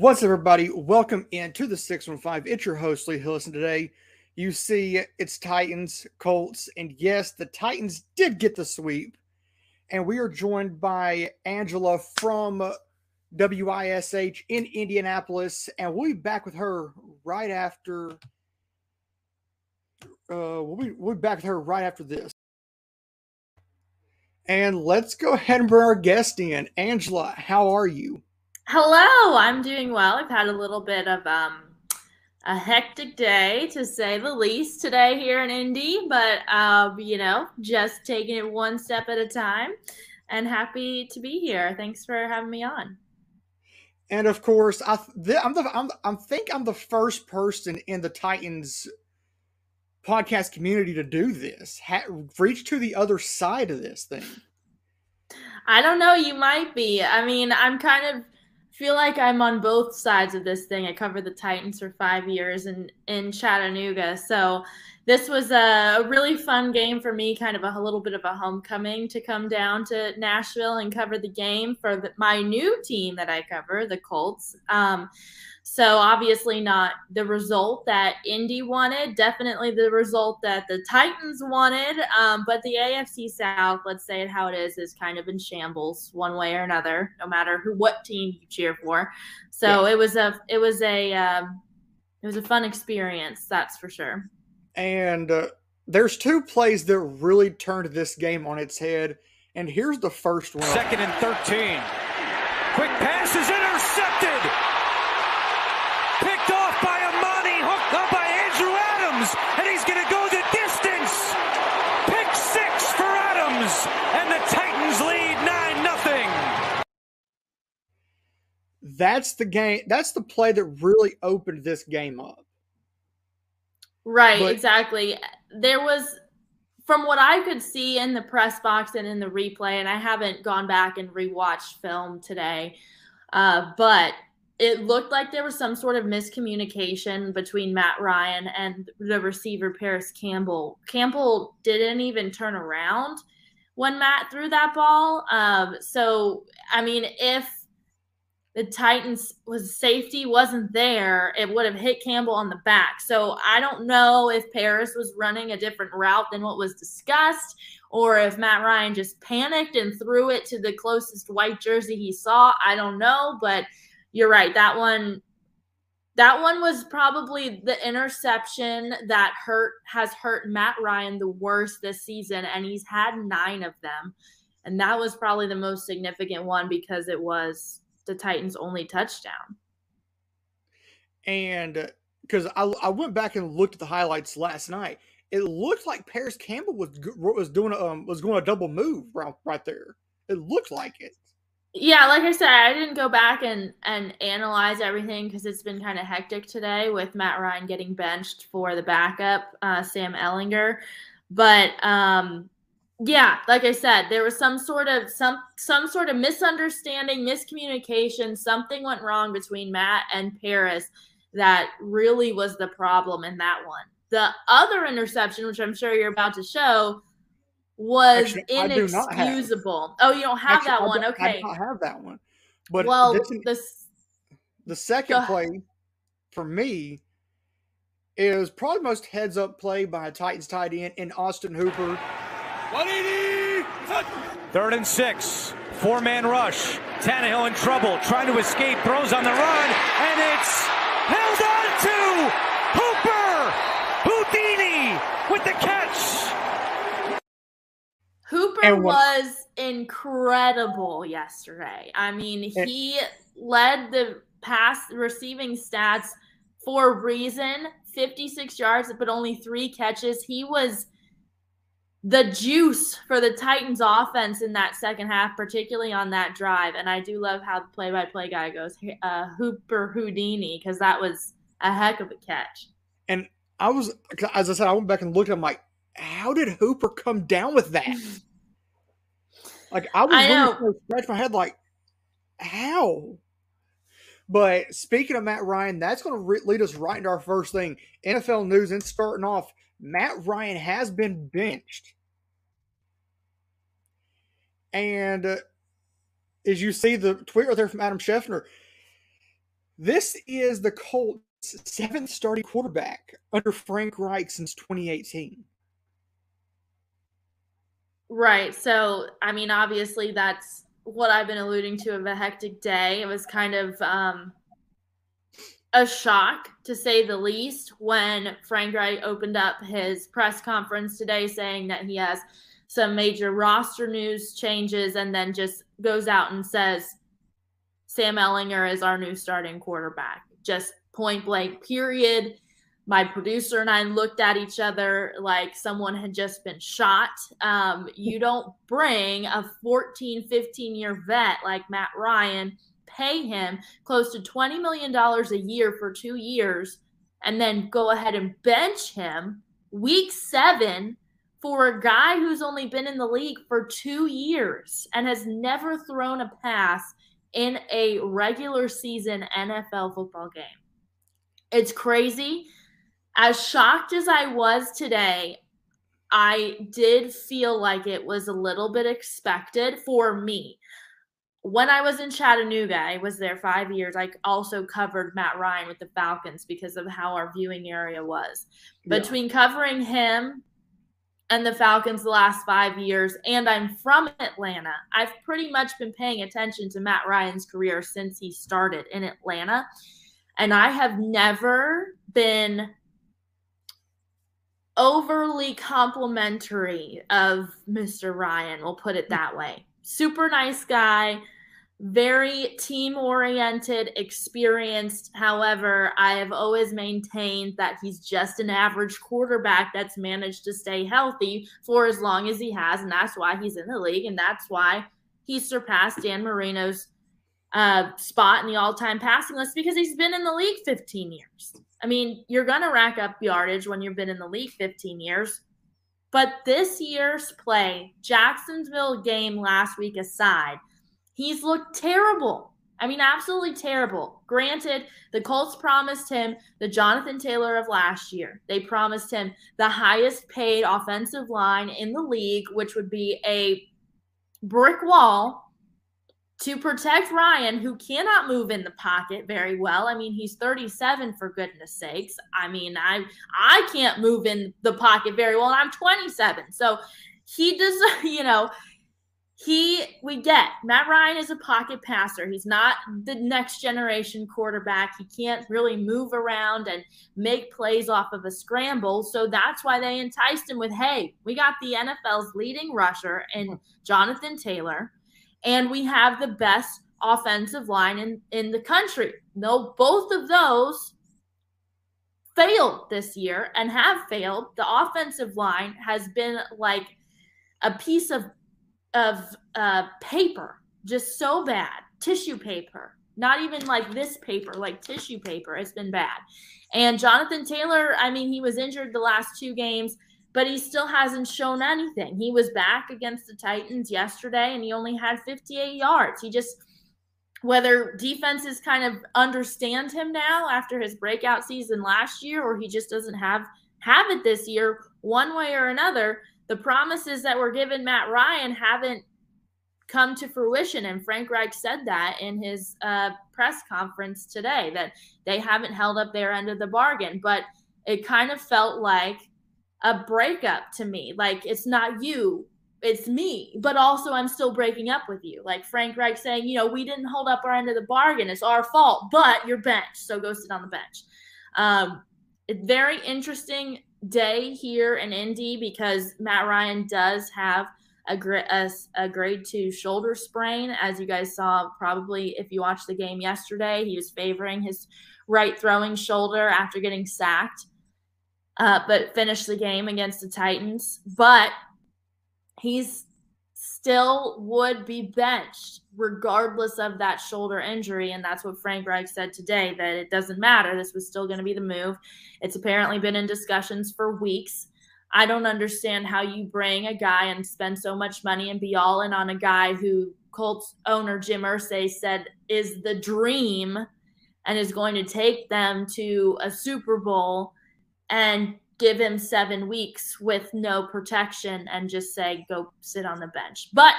What's up, everybody? Welcome into the 615. It's your host, Lee Hillis, and today you see it's Titans, Colts, and yes, the Titans did get the sweep. And we are joined by Angela from WISH in Indianapolis, and we'll be back with her right after. Uh, we'll be, we'll be back with her right after this. And let's go ahead and bring our guest in. Angela, how are you? Hello, I'm doing well. I've had a little bit of um, a hectic day, to say the least, today here in Indy, but uh, you know, just taking it one step at a time, and happy to be here. Thanks for having me on. And of course, I I'm the I'm I think I'm the first person in the Titans podcast community to do this. Ha- reach to the other side of this thing. I don't know. You might be. I mean, I'm kind of feel like I'm on both sides of this thing. I covered the Titans for five years in, in Chattanooga. So this was a really fun game for me, kind of a, a little bit of a homecoming to come down to Nashville and cover the game for the, my new team that I cover, the Colts. Um, so obviously not the result that Indy wanted, definitely the result that the Titans wanted. Um, but the AFC South, let's say it how it is, is kind of in shambles one way or another, no matter who what team you cheer for. So yeah. it was a it was a um, it was a fun experience, that's for sure. And uh, there's two plays that really turned this game on its head. And here's the first one. Second and 13. Quick pass is intercepted. and he's going to go the distance. Pick six for Adams, and the Titans lead 9 nothing. That's the game. That's the play that really opened this game up. Right, but, exactly. There was from what I could see in the press box and in the replay, and I haven't gone back and rewatched film today, uh, but it looked like there was some sort of miscommunication between Matt Ryan and the receiver Parris Campbell. Campbell didn't even turn around when Matt threw that ball. Um, so, I mean, if the Titans was safety wasn't there, it would have hit Campbell on the back. So I don't know if Parris was running a different route than what was discussed, or if Matt Ryan just panicked and threw it to the closest white jersey he saw. I don't know, but you're right. That one that one was probably the interception that hurt has hurt Matt Ryan the worst this season and he's had 9 of them. And that was probably the most significant one because it was the Titans only touchdown. And because I, I went back and looked at the highlights last night, it looked like Parris Campbell was was doing um was going a double move right, right there. It looked like it yeah like i said i didn't go back and and analyze everything because it's been kind of hectic today with matt ryan getting benched for the backup uh, sam Ehlinger, but um yeah like i said there was some sort of some some sort of misunderstanding miscommunication something went wrong between matt and parris that really was the problem in that one the other interception which i'm sure you're about to show was Actually, inexcusable. Oh, you don't have Actually, that one. Okay. I don't have that one. But well, this, the second play for me is probably most heads up play by a Titans tight end in Austin Hooper. Third and six. Four man rush. Tannehill in trouble, trying to escape, throws on the run, and it's held on to Hooper Houdini with the catch. Hooper was incredible yesterday. I mean, he led the pass receiving stats for a reason 56 yards, but only three catches. He was the juice for the Titans offense in that second half, particularly on that drive. And I do love how the play by play guy goes, uh, Hooper Houdini, because that was a heck of a catch. And I was, as I said, I went back and looked at him like, how did Hooper come down with that? like I was I scratch my head like, how? But speaking of Matt Ryan, that's going to re- lead us right into our first thing. NFL news and starting off, Matt Ryan has been benched. And uh, as you see the tweet right there from Adam Schefter, This is the Colts' seventh starting quarterback under Frank Reich since 2018. Right. So, I mean, obviously, that's what I've been alluding to of a hectic day. It was kind of um, a shock, to say the least, when Frank Reich opened up his press conference today saying that he has some major roster news changes and then just goes out and says Sam Ehlinger is our new starting quarterback. Just point blank, period my producer and I looked at each other like someone had just been shot. Um, you don't bring a 14, 15 year vet like Matt Ryan, pay him close to $20 million a year for two years, and then go ahead and bench him week seven for a guy who's only been in the league for two years and has never thrown a pass in a regular season NFL football game. It's crazy as shocked as I was today, I did feel like it was a little bit expected for me. When I was in Chattanooga, I was there five years. I also covered Matt Ryan with the Falcons because of how our viewing area was. Yeah. Between covering him and the Falcons the last five years, and I'm from Atlanta, I've pretty much been paying attention to Matt Ryan's career since he started in Atlanta. And I have never been overly complimentary of Mr. Ryan, we'll put it that way. Super nice guy, very team oriented, experienced. However, I have always maintained that he's just an average quarterback that's managed to stay healthy for as long as he has. And that's why he's in the league. And that's why he surpassed Dan Marino's uh, spot in the all time passing list because he's been in the league 15 years. I mean, you're going to rack up yardage when you've been in the league 15 years. But this year's play, Jacksonville game last week aside, he's looked terrible. I mean, absolutely terrible. Granted, the Colts promised him the Jonathan Taylor of last year. They promised him the highest paid offensive line in the league, which would be a brick wall to protect Ryan, who cannot move in the pocket very well. I mean, he's 37 for goodness sakes. I mean, I I can't move in the pocket very well, and I'm 27. So he does, you know, he we get Matt Ryan is a pocket passer. He's not the next generation quarterback. He can't really move around and make plays off of a scramble. So that's why they enticed him with, hey, we got the NFL's leading rusher and Jonathan Taylor and we have the best offensive line in, in the country. No, both of those failed this year and have failed. The offensive line has been like a piece of of uh, paper, just so bad, tissue paper. Not even like this paper, like tissue paper. It's been bad. And Jonathan Taylor, I mean, he was injured the last two games but he still hasn't shown anything. He was back against the Titans yesterday and he only had 58 yards. He just whether defenses kind of understand him now after his breakout season last year or he just doesn't have have it this year one way or another, the promises that were given Matt Ryan haven't come to fruition and Frank Reich said that in his uh, press conference today that they haven't held up their end of the bargain, but it kind of felt like a breakup to me. Like it's not you, it's me. But also I'm still breaking up with you. Like Frank Reich saying, you know, we didn't hold up our end of the bargain. It's our fault, but you're benched. So go sit on the bench. Um, very interesting day here in Indy because Matt Ryan does have a, a, a grade two shoulder sprain. As you guys saw, probably if you watched the game yesterday, he was favoring his right throwing shoulder after getting sacked uh, but finished the game against the Titans. But he's still would be benched regardless of that shoulder injury. And that's what Frank Reich said today that it doesn't matter. This was still going to be the move. It's apparently been in discussions for weeks. I don't understand how you bring a guy and spend so much money and be all in on a guy who Colts owner Jim Irsay said is the dream and is going to take them to a Super Bowl and give him seven weeks with no protection and just say, go sit on the bench. But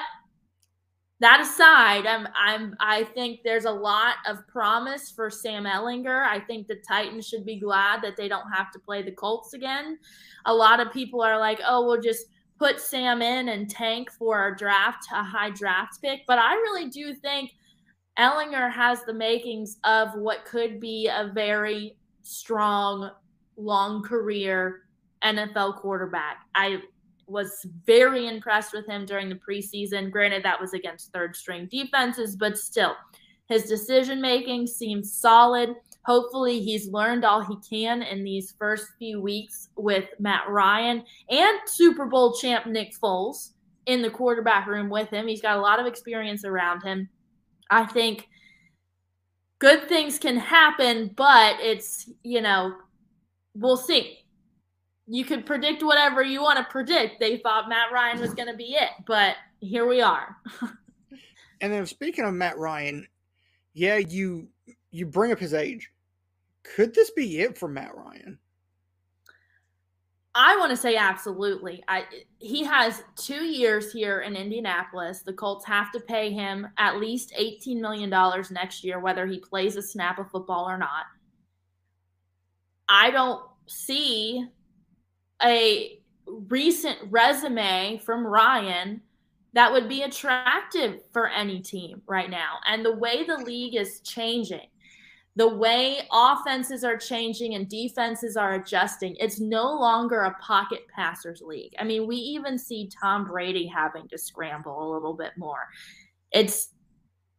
that aside, I'm I'm I think there's a lot of promise for Sam Ehlinger. I think the Titans should be glad that they don't have to play the Colts again. A lot of people are like, "Oh, we'll just put Sam in and tank for a draft, a high draft pick." But I really do think Ehlinger has the makings of what could be a very strong, long career NFL quarterback. I was very impressed with him during the preseason. Granted, that was against third string defenses, but still, his decision making seems solid. Hopefully, he's learned all he can in these first few weeks with Matt Ryan and Super Bowl champ Nick Foles in the quarterback room with him. He's got a lot of experience around him. I think good things can happen, but it's, you know, we'll see you could predict whatever you want to predict. They thought Matt Ryan was going to be it, but here we are. and then speaking of Matt Ryan, yeah, you you bring up his age. Could this be it for Matt Ryan? I want to say absolutely. I he has 2 years here in Indianapolis. The Colts have to pay him at least 18 million dollars next year whether he plays a snap of football or not. I don't see a recent resume from Ryan that would be attractive for any team right now. And the way the league is changing, the way offenses are changing and defenses are adjusting, it's no longer a pocket passers league. I mean, we even see Tom Brady having to scramble a little bit more. It's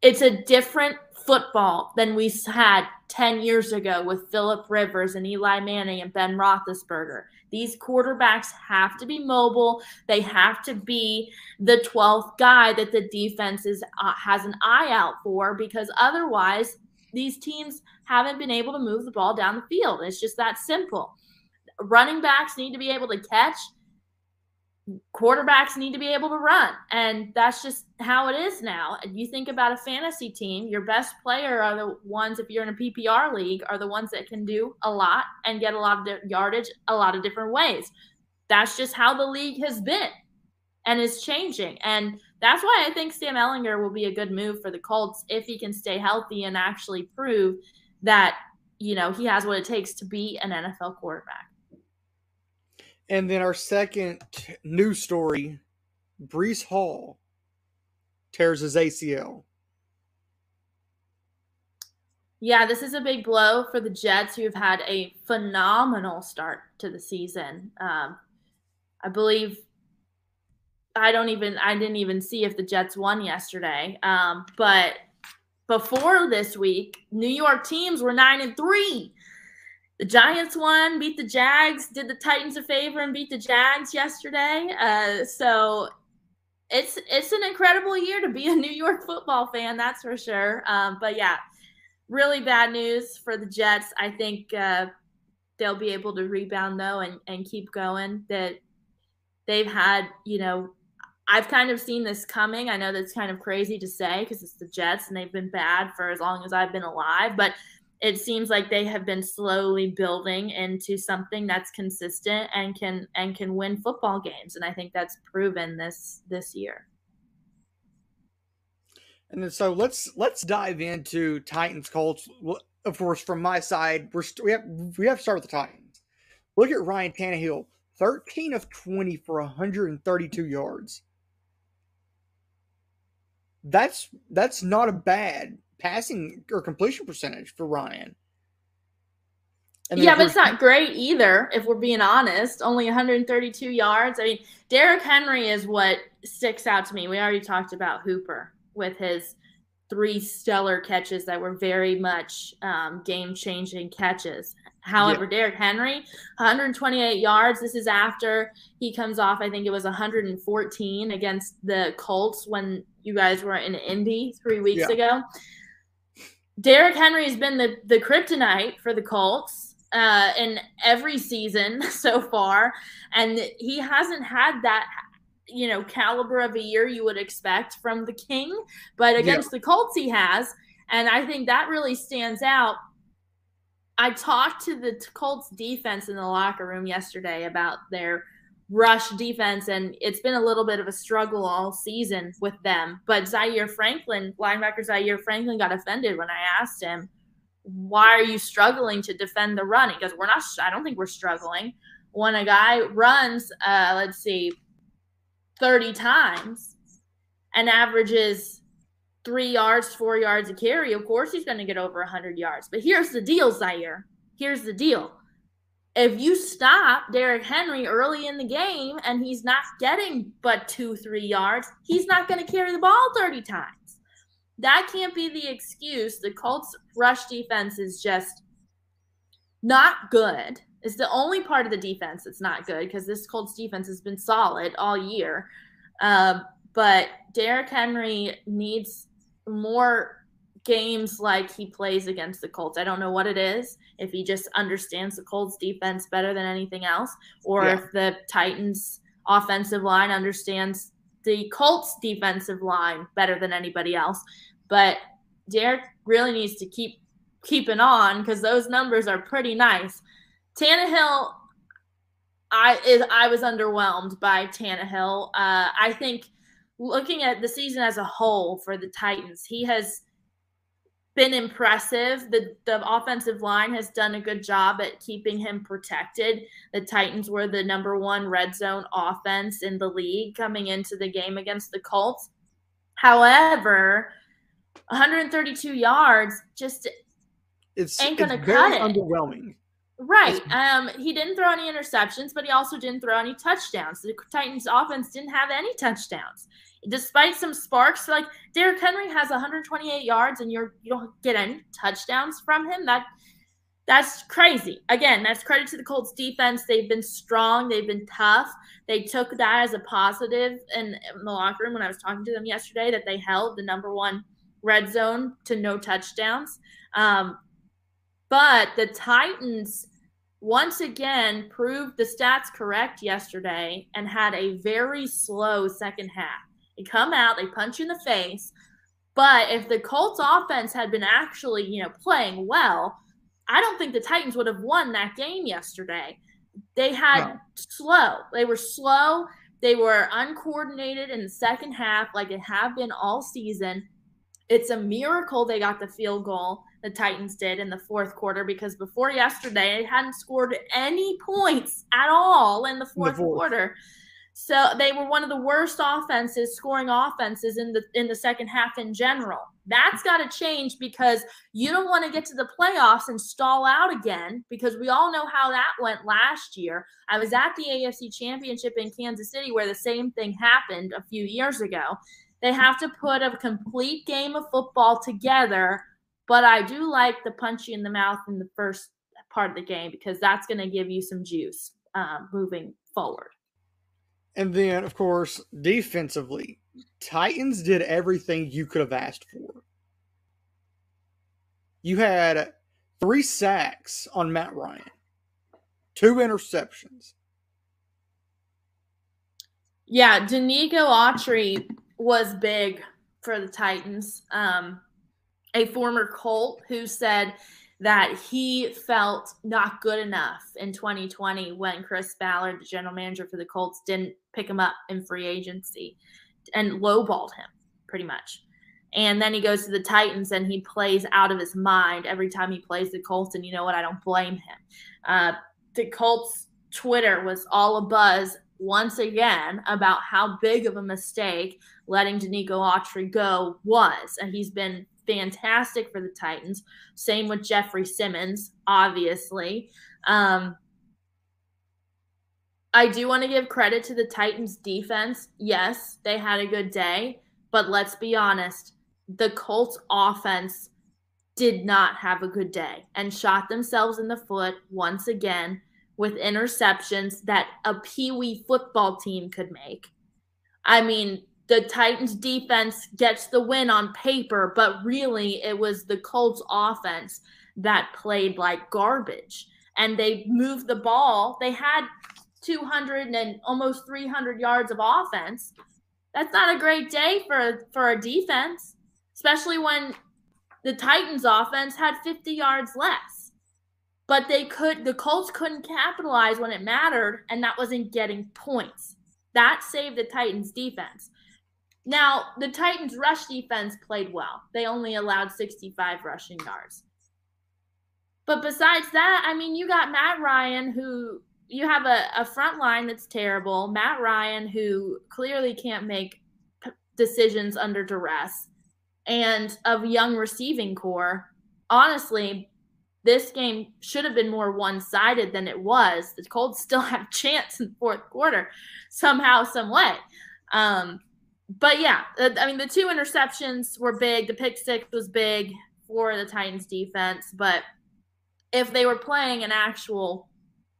it's a different football than we had 10 years ago with Philip Rivers and Eli Manning and Ben Roethlisberger. These quarterbacks have to be mobile. They have to be the 12th guy that the defense is, uh, has an eye out for because otherwise, these teams haven't been able to move the ball down the field. It's just that simple. Running backs need to be able to catch quarterbacks need to be able to run and that's just how it is now. And you think about a fantasy team your best player are the ones if you're in a ppr league are the ones that can do a lot and get a lot of yardage a lot of different ways. That's just how the league has been and is changing. And that's why i think sam Ehlinger will be a good move for the colts if he can stay healthy and actually prove that you know he has what it takes to be an nfl quarterback and then our second news story Breece Hall tears his ACL. Yeah, this is a big blow for the Jets, who have had a phenomenal start to the season. Um, I believe I don't even I didn't even see if the Jets won yesterday. Um, but before this week, New York teams were nine and three. The Giants won, beat the Jags, did the Titans a favor and beat the Jags yesterday. Uh, so it's it's an incredible year to be a New York football fan, that's for sure. Um, but yeah, really bad news for the Jets. I think uh, they'll be able to rebound though and, and keep going. That they've had, you know, I've kind of seen this coming. I know that's kind of crazy to say because it's the Jets and they've been bad for as long as I've been alive, but it seems like they have been slowly building into something that's consistent and can and can win football games and i think that's proven this this year. And so let's let's dive into titans colts. Of course from my side we're we have we have to start with the titans. Look at ryan Tannehill, 13 of 20 for 132 yards. That's that's not a bad passing or completion percentage for Ryan. Yeah, but it's not great either, if we're being honest. Only 132 yards. I mean, Derrick Henry is what sticks out to me. We already talked about Hooper with his three stellar catches that were very much um, game changing catches. However, yeah. Derrick Henry, 128 yards. This is after he comes off, I think it was 114 against the Colts when you guys were in Indy three weeks yeah. ago. Derrick Henry has been the, the kryptonite for the Colts uh, in every season so far. And he hasn't had that, you know, caliber of a year you would expect from the King. But against yeah. the Colts, he has. And I think that really stands out. I talked to the Colts defense in the locker room yesterday about their rush defense, and it's been a little bit of a struggle all season with them. But Zaire Franklin, linebacker Zaire Franklin, got offended when I asked him, "Why are you struggling to defend the run?" Goes, "We're not. I don't think we're struggling. When a guy runs, uh, let's see, thirty times, and averages." Three yards, four yards a carry, of course he's going to get over 100 yards. But here's the deal, Zaire. Here's the deal if you stop Derrick Henry early in the game and he's not getting but two, three yards, he's not going to carry the ball 30 times. That can't be the excuse. The Colts' rush defense is just not good. It's the only part of the defense that's not good because this Colts defense has been solid all year. Um, but Derrick Henry needs more games like he plays against the Colts. I don't know what it is, if he just understands the Colts defense better than anything else, or yeah. if the Titans offensive line understands the Colts defensive line better than anybody else. But Derrick really needs to keep keeping on because those numbers are pretty nice. Tannehill, I is I was underwhelmed by Tannehill. Uh, I think looking at the season as a whole for the Titans, he has been impressive. The the offensive line has done a good job at keeping him protected. The Titans were the number one red zone offense in the league coming into the game against the Colts. However, 132 yards just it's, ain't gonna it's cut it. Underwhelming. Right. Um, he didn't throw any interceptions, but he also didn't throw any touchdowns. The Titans offense didn't have any touchdowns despite some sparks, like Derrick Henry has 128 yards and you're you don't get any touchdowns from him. That that's crazy. Again, that's credit to the Colts defense. They've been strong, they've been tough. They took that as a positive in, in the locker room when I was talking to them yesterday that they held the number one red zone to no touchdowns. Um, but the Titans once again proved the stats correct yesterday and had a very slow second half. They come out, they punch you in the face. But if the Colts offense had been actually, you know, playing well, I don't think the Titans would have won that game yesterday. They had no. slow. They were slow. They were uncoordinated in the second half, like it have been all season. It's a miracle they got the field goal, the Titans did in the fourth quarter, because before yesterday, they hadn't scored any points at all in the fourth, the fourth. quarter. So they were one of the worst offenses, scoring offenses in the in the second half in general. That's got to change because you don't want to get to the playoffs and stall out again because we all know how that went last year. I was at the AFC Championship in Kansas City where the same thing happened a few years ago. They have to put a complete game of football together, but I do like the punch you in the mouth in the first part of the game because that's going to give you some juice um, moving forward. And then, of course, defensively, Titans did everything you could have asked for. You had three sacks on Matt Ryan, two interceptions. Yeah, Denico Autry was big for the Titans. Um, a former Colt who said that he felt not good enough in 2020 when Chris Ballard, the general manager for the Colts, didn't pick him up in free agency and lowballed him pretty much. And then he goes to the Titans and he plays out of his mind every time he plays the Colts. And you know what? I don't blame him. Uh, the Colts Twitter was all a buzz once again about how big of a mistake letting Denico Autry go was. And he's been fantastic for the Titans. Same with Jeffrey Simmons, obviously. Um, I do want to give credit to the Titans defense. Yes, they had a good day, but let's be honest, the Colts offense did not have a good day and shot themselves in the foot once again with interceptions that a peewee football team could make. I mean, the Titans defense gets the win on paper, but really it was the Colts offense that played like garbage. And they moved the ball. They had 200 and almost 300 yards of offense. That's not a great day for for a defense, especially when the Titans offense had 50 yards less. but they could the Colts couldn't capitalize when it mattered, and that wasn't getting points. That saved the Titans defense. Now, the Titans rush defense played well. They only allowed 65 rushing yards. But besides that, I mean, you got Matt Ryan, who you have a, a front line that's terrible. Matt Ryan, who clearly can't make decisions under duress, and a young receiving core. Honestly, this game should have been more one sided than it was. The Colts still have a chance in the fourth quarter, somehow, some way. Um, but yeah, uh, I mean, the two interceptions were big. The pick six was big for the Titans defense. But if they were playing an actual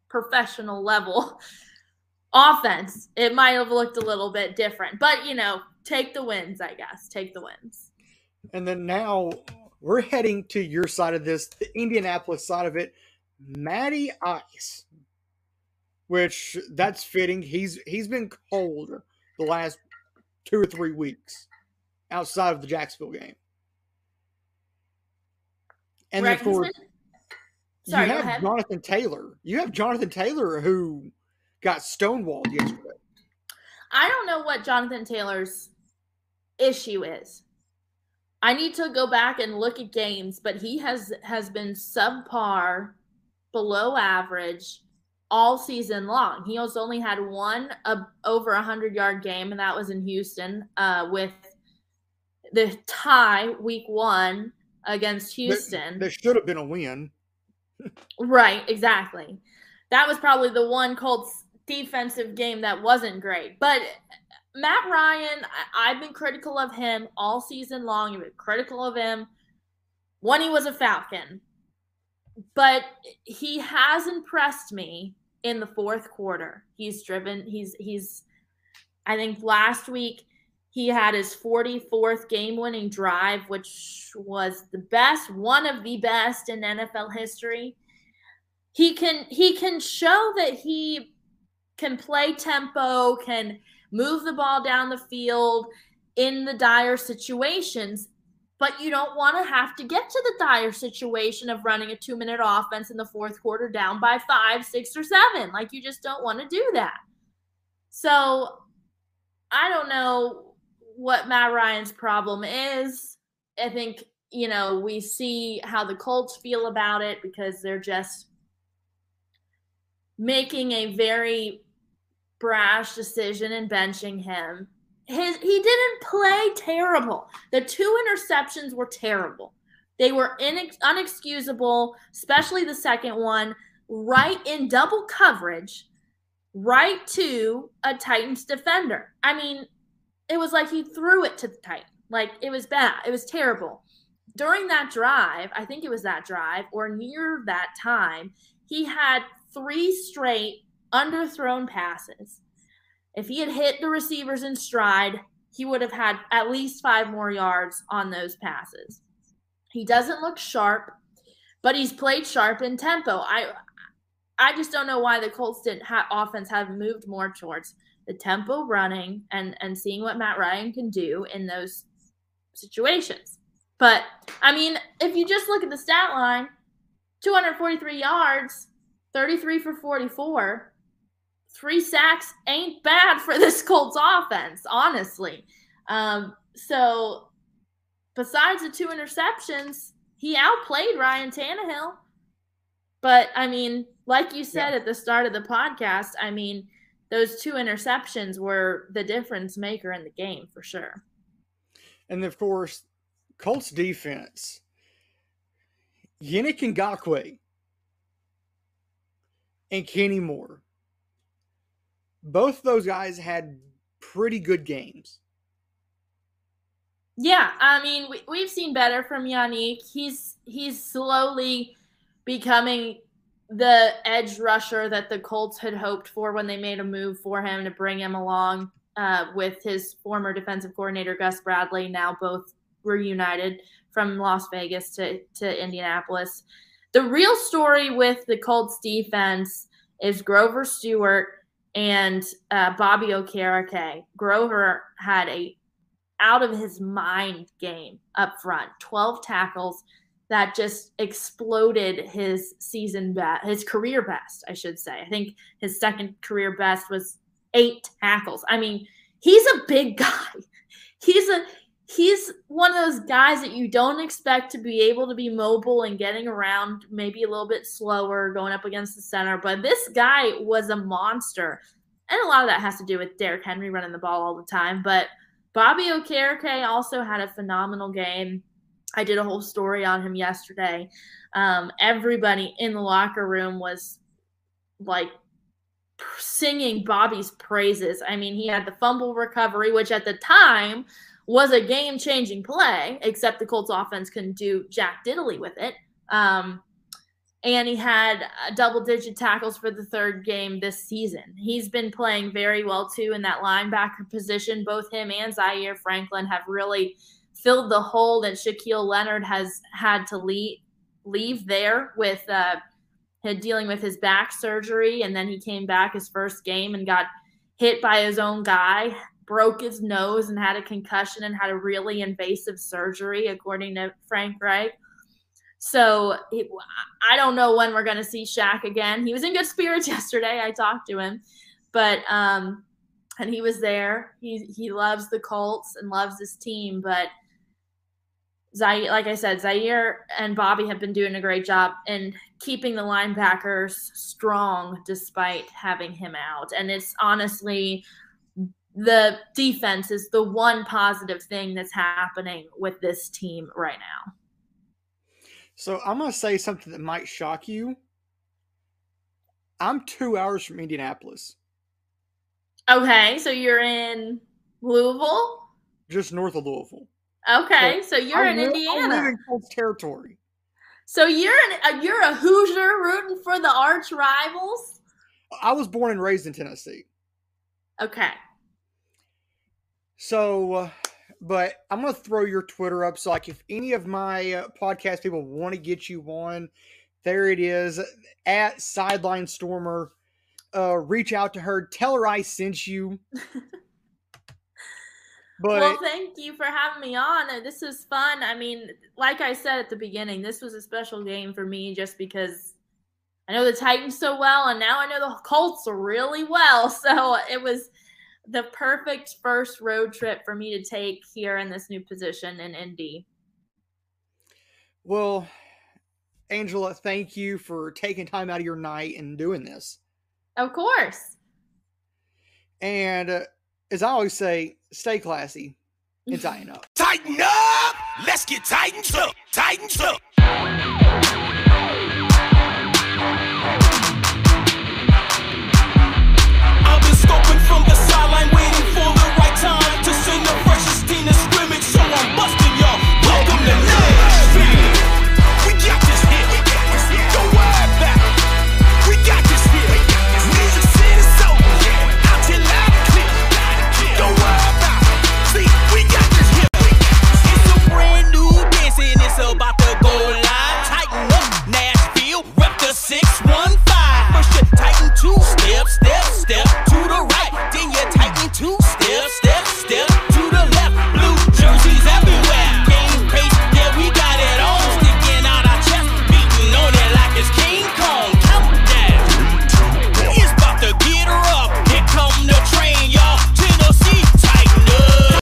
professional level offense, it might have looked a little bit different. But, you know, take the wins, I guess. Take the wins. And then now we're heading to your side of this, the Indianapolis side of it. Matty Ice, which that's fitting. He's he's been cold the last two or three weeks outside of the Jacksonville game. And then of course, Sorry, you have Jonathan Taylor. You have Jonathan Taylor who got stonewalled yesterday. I don't know what Jonathan Taylor's issue is. I need to go back and look at games, but he has has been subpar, below average all season long. He has only had one uh, over a hundred yard game, and that was in Houston uh, with the tie week one against Houston. There, there should have been a win. right, exactly. That was probably the one Colts defensive game that wasn't great, but Matt Ryan, I, have been critical of him all season long. I've been critical of him when he was a Falcon. But he has impressed me in the fourth quarter. He's driven, he's, he's, I think last week he had his 44th game winning drive, which was the best, one of the best in NFL history. He can, he can show that he can play tempo, can, move the ball down the field in the dire situations. But you don't want to have to get to the dire situation of running a two minute offense in the fourth quarter down by five, six, or seven. Like, you just don't want to do that. So, I don't know what Matt Ryan's problem is. I think, you know, we see how the Colts feel about it because they're just making a very brash decision in benching him. His he didn't play terrible. The two interceptions were terrible. They were inex- unexcusable, especially the second one, right in double coverage, right to a Titans defender. I mean, it was like he threw it to the Titan. Like it was bad. It was terrible. During that drive, I think it was that drive or near that time, he had three straight underthrown passes. If he had hit the receivers in stride, he would have had at least five more yards on those passes. He doesn't look sharp, but he's played sharp in tempo. I I just don't know why the Colts didn't have offense have moved more towards the tempo running and and seeing what Matt Ryan can do in those situations. But I mean, if you just look at the stat line, 243 yards, 33 for 44 three sacks ain't bad for this Colts offense, honestly. Um, so besides the two interceptions, he outplayed Ryan Tannehill. But I mean, like you said yeah. at the start of the podcast, I mean, those two interceptions were the difference maker in the game for sure. And of course, Colts defense, Yannick Ngakoue and Kenny Moore both those guys had pretty good games. Yeah, I mean, we, we've seen better from Yannick. He's he's slowly becoming the edge rusher that the Colts had hoped for when they made a move for him to bring him along uh, with his former defensive coordinator Gus Bradley. Now both reunited from Las Vegas to to Indianapolis. The real story with the Colts defense is Grover Stewart and uh, Bobby Okereke. Grover had a out of his mind game up front, 12 tackles. that just exploded his season best, his career best, I should say. I think his second career best was eight tackles. I mean, he's a big guy. He's a he's one of those guys that you don't expect to be able to be mobile and getting around, maybe a little bit slower going up against the center. But this guy was a monster. And a lot of that has to do with Derrick Henry running the ball all the time. But Bobby Okereke also had a phenomenal game. I did a whole story on him yesterday. Um, everybody in the locker room was like singing Bobby's praises. I mean, he had the fumble recovery, which at the time was a game changing play, except the Colts offense couldn't do jack diddly with it. Um, and he had double digit tackles for the third game this season. He's been playing very well too in that linebacker position. Both him and Zaire Franklin have really filled the hole that Shaquille Leonard has had to leave leave there with uh, dealing with his back surgery, and then he came back his first game and got hit by his own guy, broke his nose, and had a concussion and had a really invasive surgery, according to Frank Reich. So it, I don't know when we're going to see Shaq again. He was in good spirits yesterday. I talked to him, but um, and he was there. He he loves the Colts and loves his team, but Zaire, like I said, Zaire and Bobby have been doing a great job in keeping the linebackers strong despite having him out. And it's honestly the defense is the one positive thing that's happening with this team right now. So I'm going to say something that might shock you. I'm two hours from Indianapolis. Okay, so you're in Louisville? Just north of Louisville. Okay, so, so you're I in live, Indiana. I live in Colts territory. So you're an, uh, you're a Hoosier rooting for the arch rivals. I was born and raised in Tennessee. Okay. So, uh, but I'm gonna throw your Twitter up. So, like, if any of my uh, podcast people want to get you on, there it is at Sideline Stormer. Uh, reach out to her. Tell her I sent you. But well, thank you for having me on. Uh, this is fun. I mean, like I said at the beginning, this was a special game for me just because I know the Titans so well, and now I know the Colts really well. So it was the perfect first road trip for me to take here in this new position in Indy. Well, Angela, thank you for taking time out of your night and doing this. Of course. And uh, as I always say, stay classy and tighten up. Tighten up! Let's get tightened up! Tightened up!